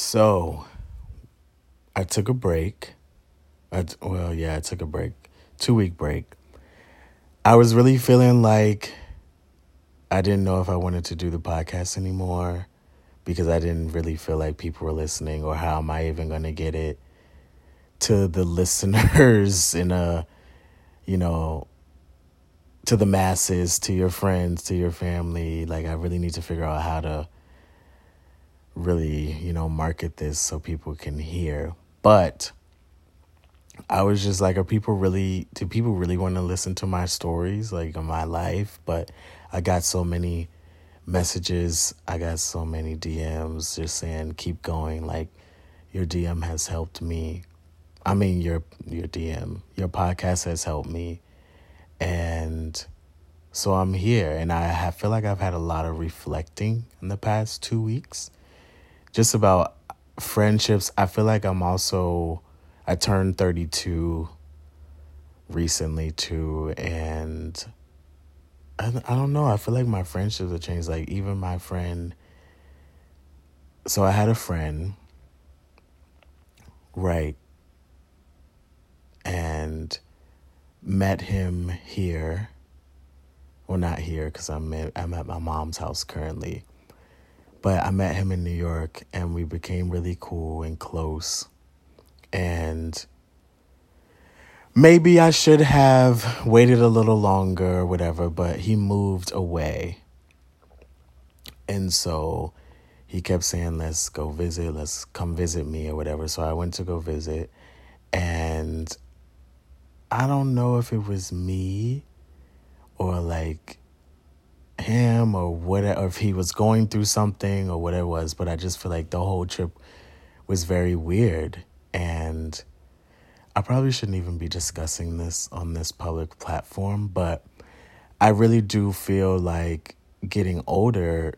So, I took a break. I, well, yeah, I took a break, two week break. I was really feeling like I didn't know if I wanted to do the podcast anymore because I didn't really feel like people were listening or how am I even going to get it to the listeners in a, you know, to the masses, to your friends, to your family. Like, I really need to figure out how to really, you know, market this so people can hear. But I was just like, are people really, do people really want to listen to my stories, like of my life? But I got so many messages. I got so many DMs just saying, keep going. Like, your DM has helped me. I mean, your your DM, your podcast has helped me, and so I'm here. And I have, feel like I've had a lot of reflecting in the past two weeks, just about friendships. I feel like I'm also. I turned 32 recently too, and I, I don't know. I feel like my friendships have changed. Like even my friend. So I had a friend, right, and met him here. Well, not here because I'm I'm at my mom's house currently, but I met him in New York, and we became really cool and close, and maybe I should have waited a little longer or whatever, but he moved away. And so he kept saying, let's go visit, let's come visit me or whatever. So I went to go visit. And I don't know if it was me or like him or whatever, or if he was going through something or whatever it was, but I just feel like the whole trip was very weird. And I probably shouldn't even be discussing this on this public platform, but I really do feel like getting older,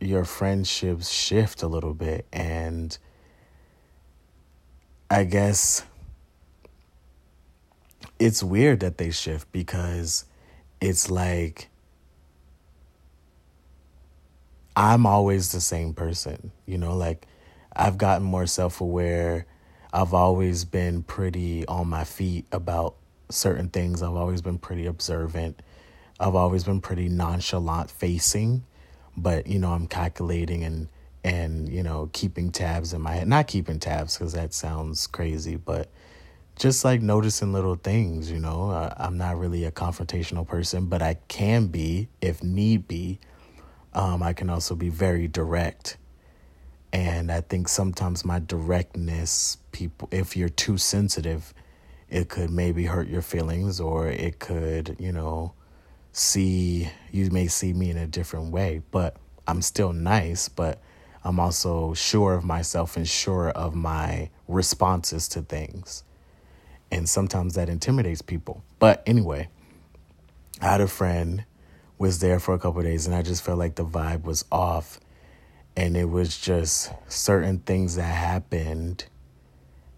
your friendships shift a little bit. And I guess it's weird that they shift because it's like I'm always the same person, you know, like I've gotten more self aware I've always been pretty on my feet about certain things. I've always been pretty observant. I've always been pretty nonchalant facing, but you know, I'm calculating and and you know, keeping tabs in my head. Not keeping tabs because that sounds crazy, but just like noticing little things, you know. Uh, I'm not really a confrontational person, but I can be if need be. Um, I can also be very direct and I think sometimes my directness, people, if you're too sensitive, it could maybe hurt your feelings or it could, you know, see, you may see me in a different way. But I'm still nice, but I'm also sure of myself and sure of my responses to things. And sometimes that intimidates people. But anyway, I had a friend was there for a couple days and I just felt like the vibe was off and it was just certain things that happened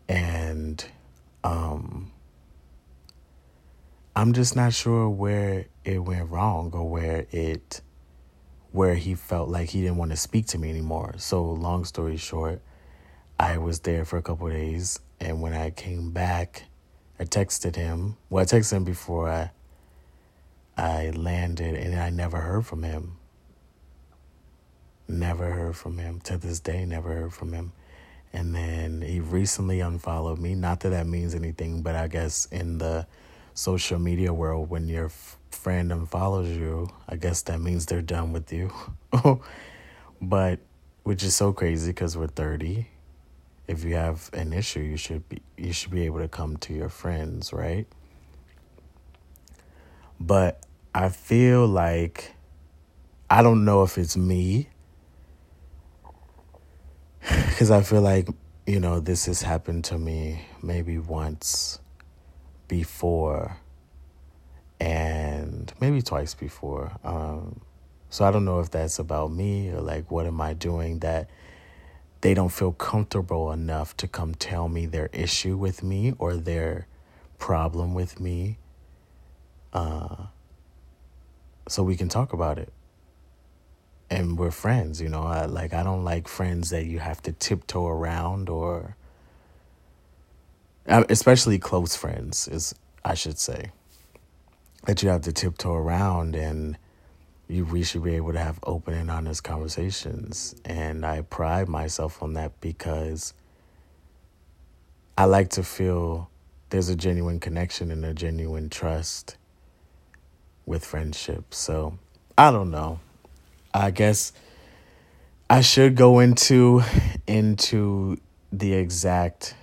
and um I'm just not sure where it went wrong or where it where he felt like he didn't want to speak to me anymore. So long story short, I was there for a couple days and when I came back, I texted him. Well, I texted him before I I landed and I never heard from him. Never heard from him. To this day, never heard from him. And then he recently unfollowed me. Not that that means anything, but I guess in the social media world, when your f- friend unfollows you, I guess that means they're done with you. but which is so crazy because we're 30. If you have an issue, you should be you should be able to come to your friends, right? But I feel like I don't know if it's me because I feel like, you know, this has happened to me maybe once before and maybe twice before. Um, so I don't know if that's about me or like what am I doing that they don't feel comfortable enough to come tell me their issue with me or their problem with me. Uh, so we can talk about it and we're friends, you know. I, like I don't like friends that you have to tiptoe around or especially close friends is I should say that you have to tiptoe around and you we should be able to have open and honest conversations and I pride myself on that because I like to feel there's a genuine connection and a genuine trust with friendship. So, I don't know. I guess I should go into into the exact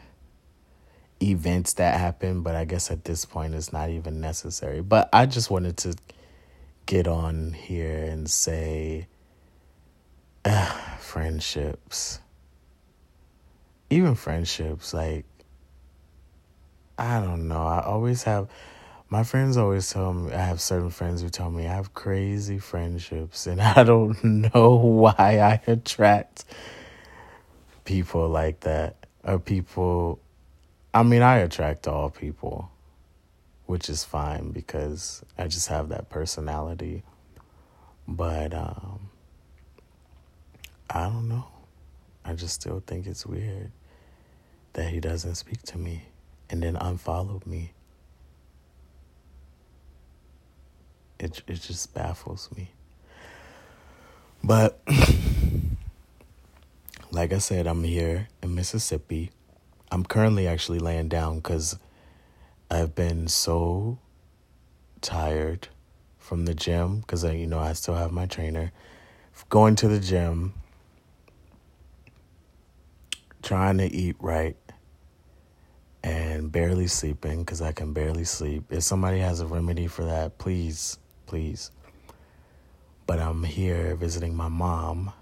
events that happened, but I guess at this point it's not even necessary. But I just wanted to get on here and say uh, friendships. Even friendships, like, I don't know. I always have, my friends always tell me, I have certain friends who tell me I have crazy friendships, and I don't know why I attract people like that, or people I mean, I attract all people, which is fine because I just have that personality. But um, I don't know. I just still think it's weird that he doesn't speak to me and then unfollowed me. It it just baffles me. But like I said, I'm here in Mississippi I'm currently actually laying down because I've been so tired from the gym because you know I still have my trainer. Going to the gym, trying to eat right, and barely sleeping because I can barely sleep. If somebody has a remedy for that, please, please. But I'm here visiting my mom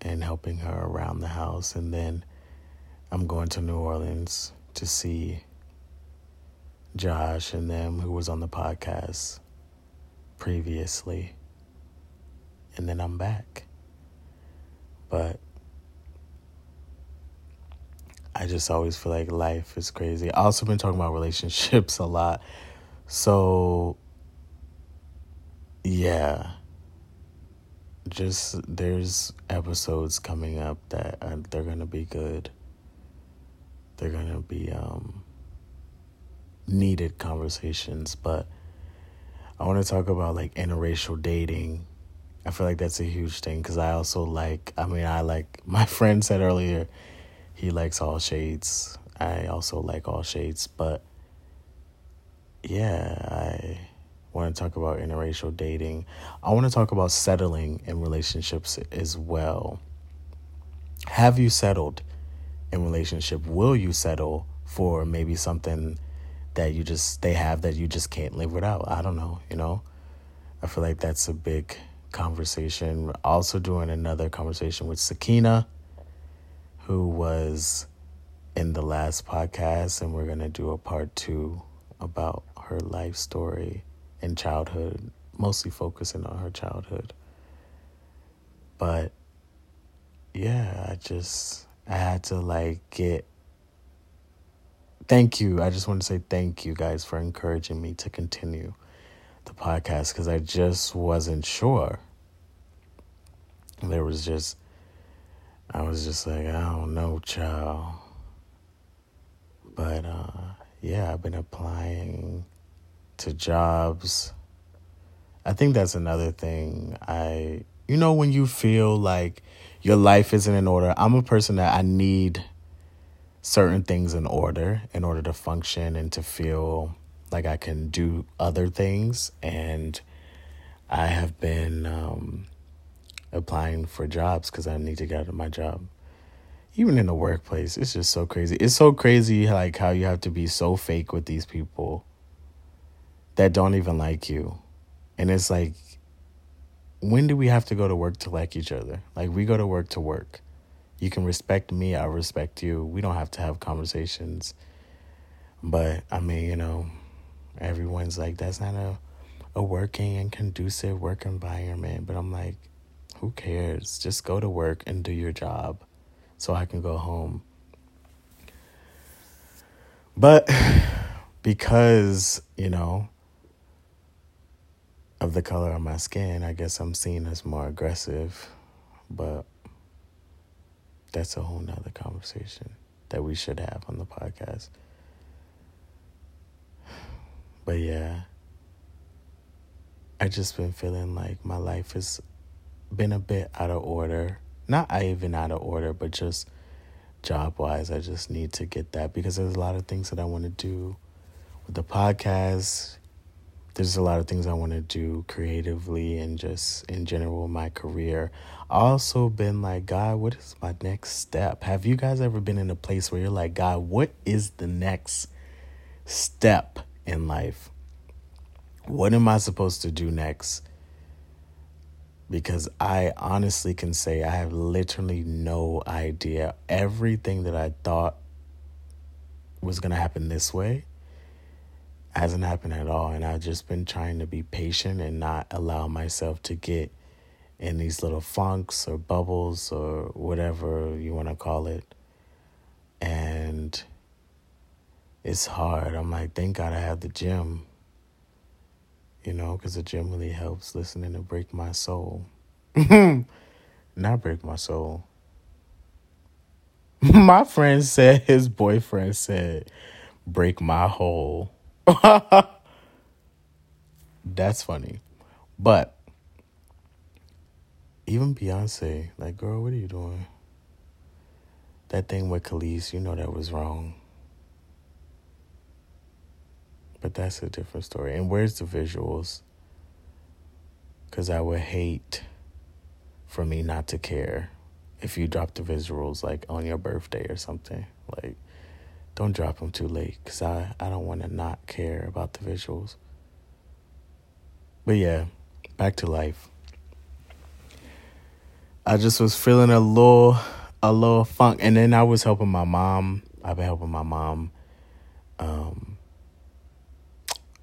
and helping her around the house, and then I'm going to New Orleans to see Josh and them who was on the podcast previously. And then I'm back. But I just always feel like life is crazy. I also been talking about relationships a lot. So yeah. Just there's episodes coming up that are, they're to be good they're to be um, needed conversations. But I want to talk about like interracial dating. I feel like that's a huge thing because I also like, I mean, I like, my friend said earlier, he likes all shades. I also like all shades. But yeah, I want to talk about interracial dating. I want to talk about settling in relationships as well. Have you settled? in relationship will you settle for maybe something that you just they have that you just can't live without i don't know you know i feel like that's a big conversation also doing another conversation with sakina who was in the last podcast and we're going to do a part two about her life story and childhood mostly focusing on her childhood but yeah i just I had to like get thank you. I just want to say thank you guys for encouraging me to continue the podcast because I just wasn't sure. There was just, I was just like, I don't know, child. But uh, yeah, I've been applying to jobs. I think that's another thing. I, you know, when you feel like your life isn't in order. I'm a person that I need certain things in order in order to function and to feel like I can do other things. And I have been um, applying for jobs because I need to get out of my job. Even in the workplace, it's just so crazy. It's so crazy, like how you have to be so fake with these people that don't even like you. And it's like when do we have to go to work to like each other? Like we go to work to work. You can respect me, I respect you. We don't have to have conversations. But I mean, you know, everyone's like that's not a a working and conducive work environment, but I'm like who cares? Just go to work and do your job so I can go home. But because, you know, of the color of my skin, I guess I'm seen as more aggressive, but that's a whole nother conversation that we should have on the podcast. But yeah, I just been feeling like my life has been a bit out of order. Not I even out of order, but just job wise, I just need to get that because there's a lot of things that I want to do with the podcast. There's a lot of things I want to do creatively and just in general my career. Also been like, God, what is my next step? Have you guys ever been in a place where you're like, God, what is the next step in life? What am I supposed to do next? because I honestly can say I have literally no idea. Everything that I thought was going to happen this way hasn't happened at all. And I've just been trying to be patient and not allow myself to get in these little funks or bubbles or whatever you want to call it. And it's hard. I'm like, thank God I have the gym you know, because it generally helps listening to break my soul. Not break my soul. My friend said his boyfriend said, break my hole. That's funny. But even Beyonce, like, girl, what are you doing? That thing with Kelis, you know that was wrong. But that's a different story. And where's the visuals? Because I would hate for me not to care if you drop the visuals like on your birthday or something. Like, don't drop them too late because I, I don't want to not care about the visuals. But yeah, back to life. I just was feeling a little a little funk and then I was helping my mom. I've been helping my mom um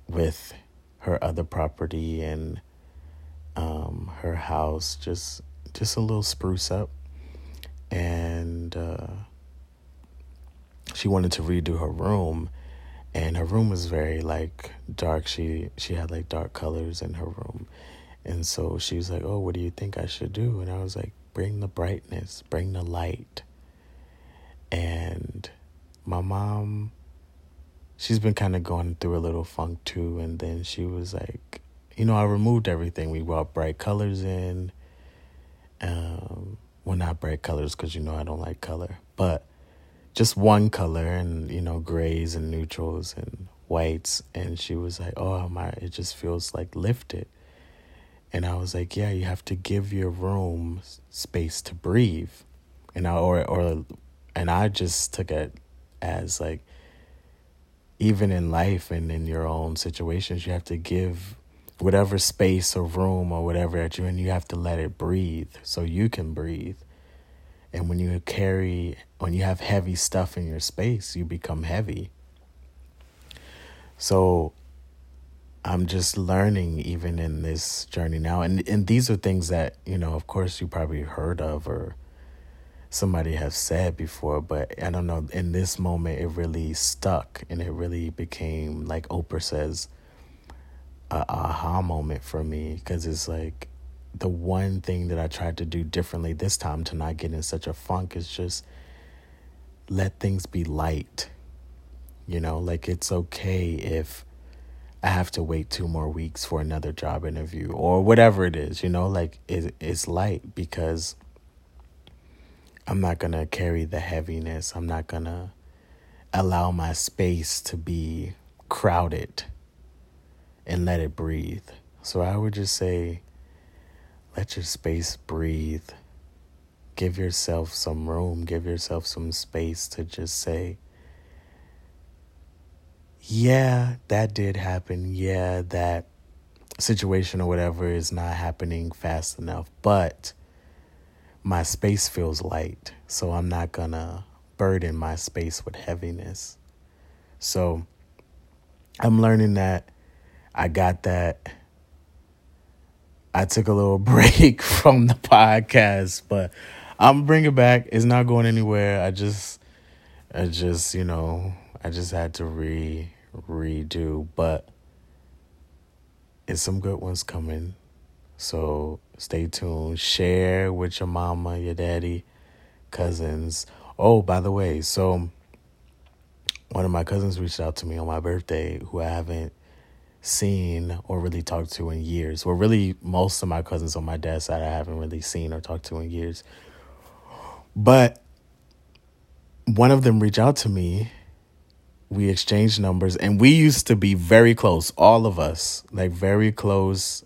with her other property and um, her house, just just a little spruce up, and uh, she wanted to redo her room, and her room was very like dark. She she had like dark colors in her room, and so she was like, "Oh, what do you think I should do?" And I was like, "Bring the brightness, bring the light." And my mom she's been kind of going through a little funk too. And then she was like, you know, I removed everything. We brought bright colors in. Um, well, not bright colors because you know I don't like color, but just one color and you know grays and neutrals and whites. And she was like, "Oh my, it just feels like lifted." And I was like, "Yeah, you have to give your room space to breathe." And I or or and I just took it as like even in life and in your own situations, you have to give whatever space or room or whatever that you're in, you have to let it breathe so you can breathe. And when you carry, when you have heavy stuff in your space, you become heavy. So I'm just learning even in this journey now. And, and these are things that, you know, of course you probably heard of or somebody has said before, but I don't know. In this moment, it really stuck and it really became, like Oprah says, a aha moment for me because it's like the one thing that I tried to do differently this time to not get in such a funk is just let things be light. You know, like it's okay if I have to wait two more weeks for another job interview or whatever it is, you know, like it, it's light because I'm not going to carry the heaviness. I'm not going to allow my space to be crowded and let it breathe. So I would just say, let your space breathe. Give yourself some room, give yourself some space to just say, yeah, that did happen. Yeah, that situation or whatever is not happening fast enough. But my space feels light, so I'm not gonna burden my space with heaviness. So I'm learning that I got that. I took a little break from the podcast, but I'm bringing back. It's not going anywhere. I just, I just, you know, I just had to re redo, but it's some good ones coming. So stay tuned. Share with your mama, your daddy, cousins. Oh, by the way, so one of my cousins reached out to me on my birthday who I haven't seen or really talked to in years. Well, really, most of my cousins on my dad's side I haven't really seen or talked to in years. But one of them reached out to me. We exchanged numbers, and we used to be very close, all of us, like very close,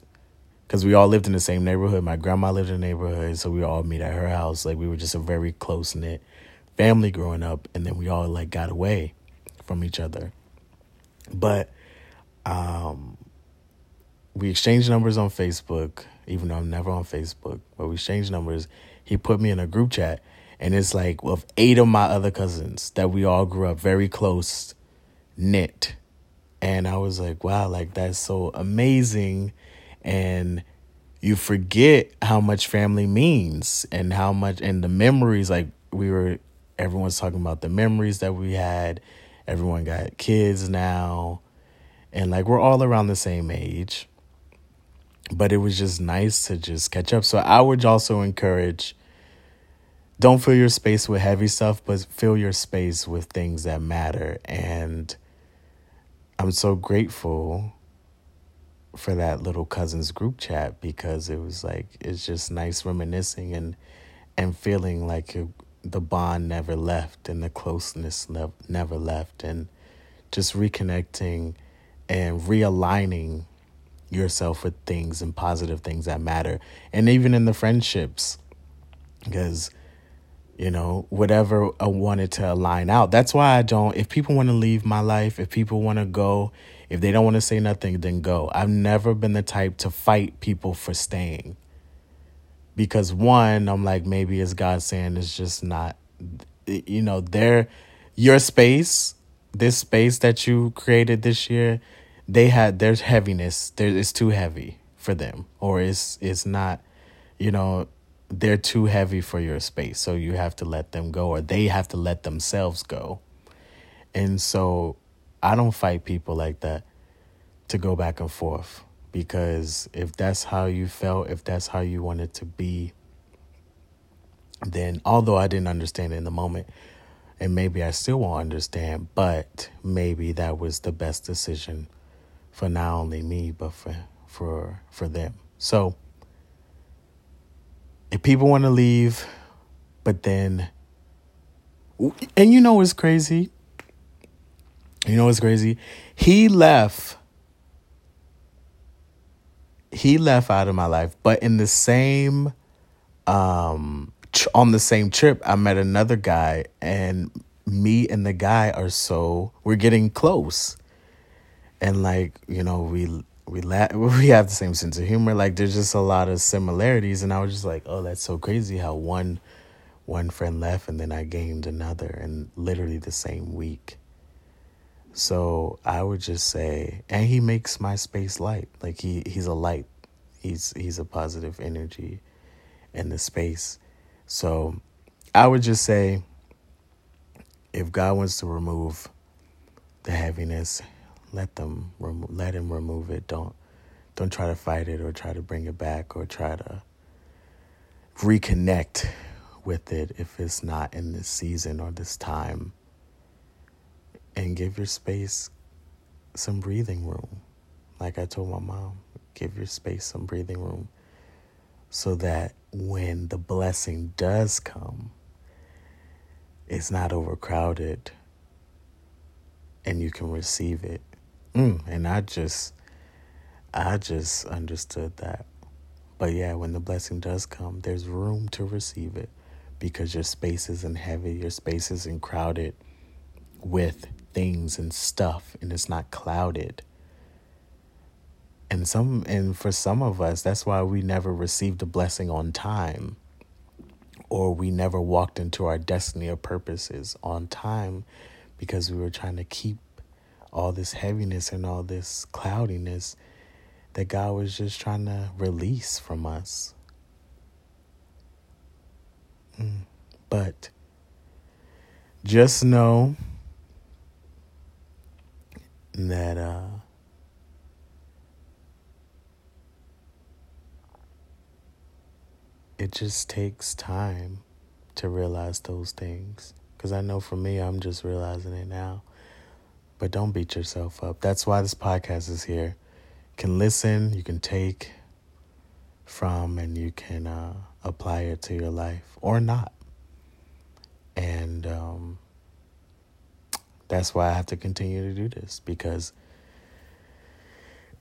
because we all lived in the same neighborhood. My grandma lived in the neighborhood, so we all meet at her house. Like we were just a very close knit family growing up, and then we all like got away from each other. But um, we exchanged numbers on Facebook, even though I'm never on Facebook, but we exchanged numbers. He put me in a group chat, and it's like with eight of my other cousins that we all grew up very close knit. And I was like, wow, like that's so amazing. And you forget how much family means and how much, and the memories, like we were, everyone's talking about the memories that we had. Everyone got kids now and like we're all around the same age but it was just nice to just catch up. So i would also encourage don't fill your space with heavy stuff but fill your space with things that matter. And i'm so grateful for that little cousins group chat because it was like it's just nice reminiscing and and feeling like it, the bond never left and the closeness never left. And just reconnecting and realigning yourself with things and positive things that matter. And even in the friendships, because, you know, whatever I wanted to align out. That's why I don't, if people want to leave my life, if people want to go, if they don't want to say nothing, then go. I've never been the type to fight people for staying. Because one, I'm like, maybe it's God saying it's just not, you know, their, your space this space that you created this year, they had there's heaviness. There it's too heavy for them, or it's it's not, you know, they're too heavy for your space. So you have to let them go, or they have to let themselves go. And so, I don't fight people like that to go back and forth because if that's how you felt, if that's how you wanted to be, then although I didn't understand in the moment, and maybe I still won't understand, but maybe that was the best decision for not only me but for for for them. So if people want to leave, but then and you know what's crazy? You know what's crazy? He left he left out of my life, but in the same um on the same trip, I met another guy, and me and the guy are so we're getting close, and like you know we we we have the same sense of humor. Like there's just a lot of similarities, and I was just like, oh, that's so crazy how one one friend left, and then I gained another, and literally the same week. So I would just say, and he makes my space light. Like he he's a light. He's he's a positive energy in the space. So I would just say if God wants to remove the heaviness, let them remo- let him remove it. Don't don't try to fight it or try to bring it back or try to reconnect with it if it's not in this season or this time. And give your space some breathing room. Like I told my mom, give your space some breathing room so that when the blessing does come, it's not overcrowded and you can receive it. Mm, and I just, I just understood that. But yeah, when the blessing does come, there's room to receive it because your space isn't heavy, your space isn't crowded with things and stuff, and it's not clouded and some and for some of us that's why we never received a blessing on time or we never walked into our destiny or purposes on time because we were trying to keep all this heaviness and all this cloudiness that God was just trying to release from us. Mm. But just know that uh, it just takes time to realize those things. Because I know for me, I'm just realizing it now. But don't beat yourself up. That's why this podcast is here. You can listen, you can take from, and you can uh, apply it to your life or not. And um, that's why I have to continue to do this because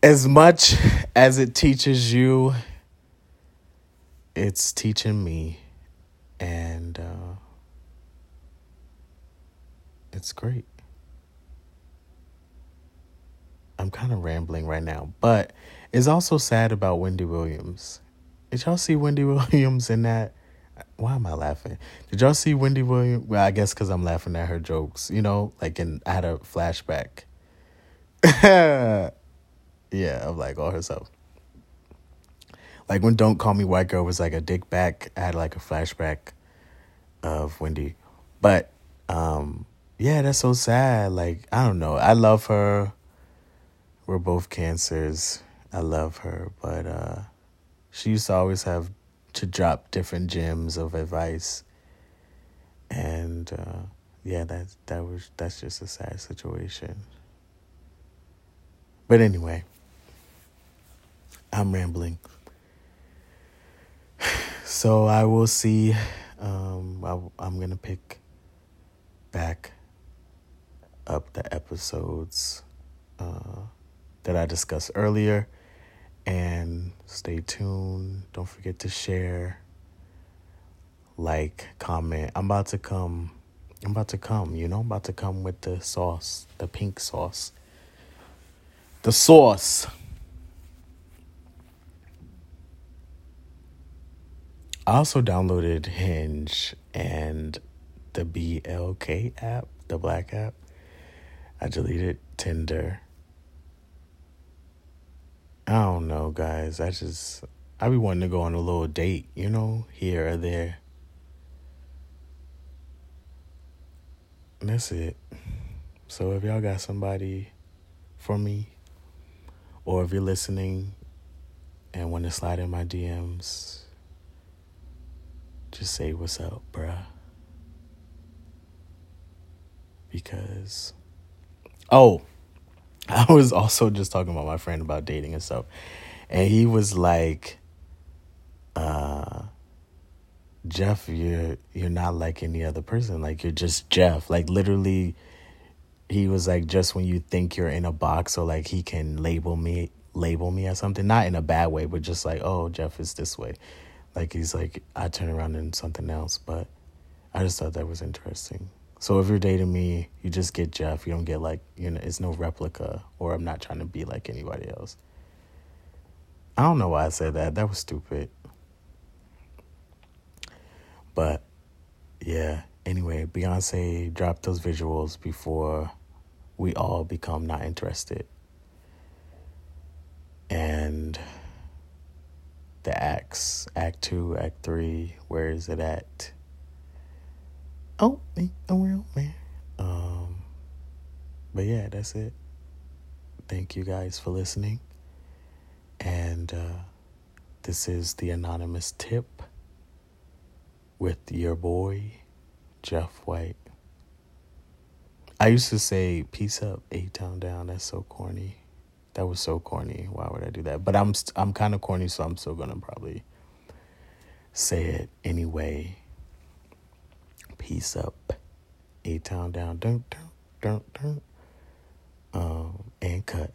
as much as it teaches you, it's teaching me. And uh, it's great. I'm kind of rambling right now, but it's also sad about Wendy Williams. Did y'all see Wendy Williams in that? Why am I laughing? Did y'all see Wendy Williams? Well, I guess because I'm laughing at her jokes. You know, like in I had a flashback. yeah, of like all herself. Like when "Don't Call Me White Girl" was like a dick back. I had like a flashback of Wendy, but um, yeah, that's so sad. Like I don't know. I love her. We're both cancers. I love her, but uh, she used to always have to drop different gems of advice, and uh, yeah, that that was that's just a sad situation. But anyway, I'm rambling. So I will see. Um, I, I'm gonna pick back up the episodes uh, that I discussed earlier. And stay tuned. Don't forget to share, like, comment. I'm about to come. I'm about to come, you know, I'm about to come with the sauce, the pink sauce. The sauce. I also downloaded Hinge and the BLK app, the black app. I deleted Tinder. I don't know, guys. I just I be wanting to go on a little date, you know, here or there. And that's it. So if y'all got somebody for me, or if you're listening and want to slide in my DMs, just say what's up, bruh. Because, oh, I was also just talking about my friend about dating and stuff. And he was like, uh, Jeff, you're you're not like any other person. Like you're just Jeff. Like literally he was like just when you think you're in a box or like he can label me label me as something. Not in a bad way, but just like, oh, Jeff is this way. Like he's like I turn around and something else, but I just thought that was interesting. So if you're dating me, you just get Jeff. You don't get like you know, it's no replica, or I'm not trying to be like anybody else. I don't know why I said that. That was stupid. But yeah. Anyway, Beyonce dropped those visuals before we all become not interested. And the acts, Act Two, Act Three, where is it at? Oh, me, a real man. Um, but yeah, that's it. Thank you guys for listening. And uh, this is the anonymous tip with your boy, Jeff White. I used to say, Peace up, A Town Down. That's so corny. That was so corny. Why would I do that? But I'm st- I'm kind of corny, so I'm still gonna probably say it anyway. Peace up, A Town Down. Dun, dun, dun, dun. Um, and cut.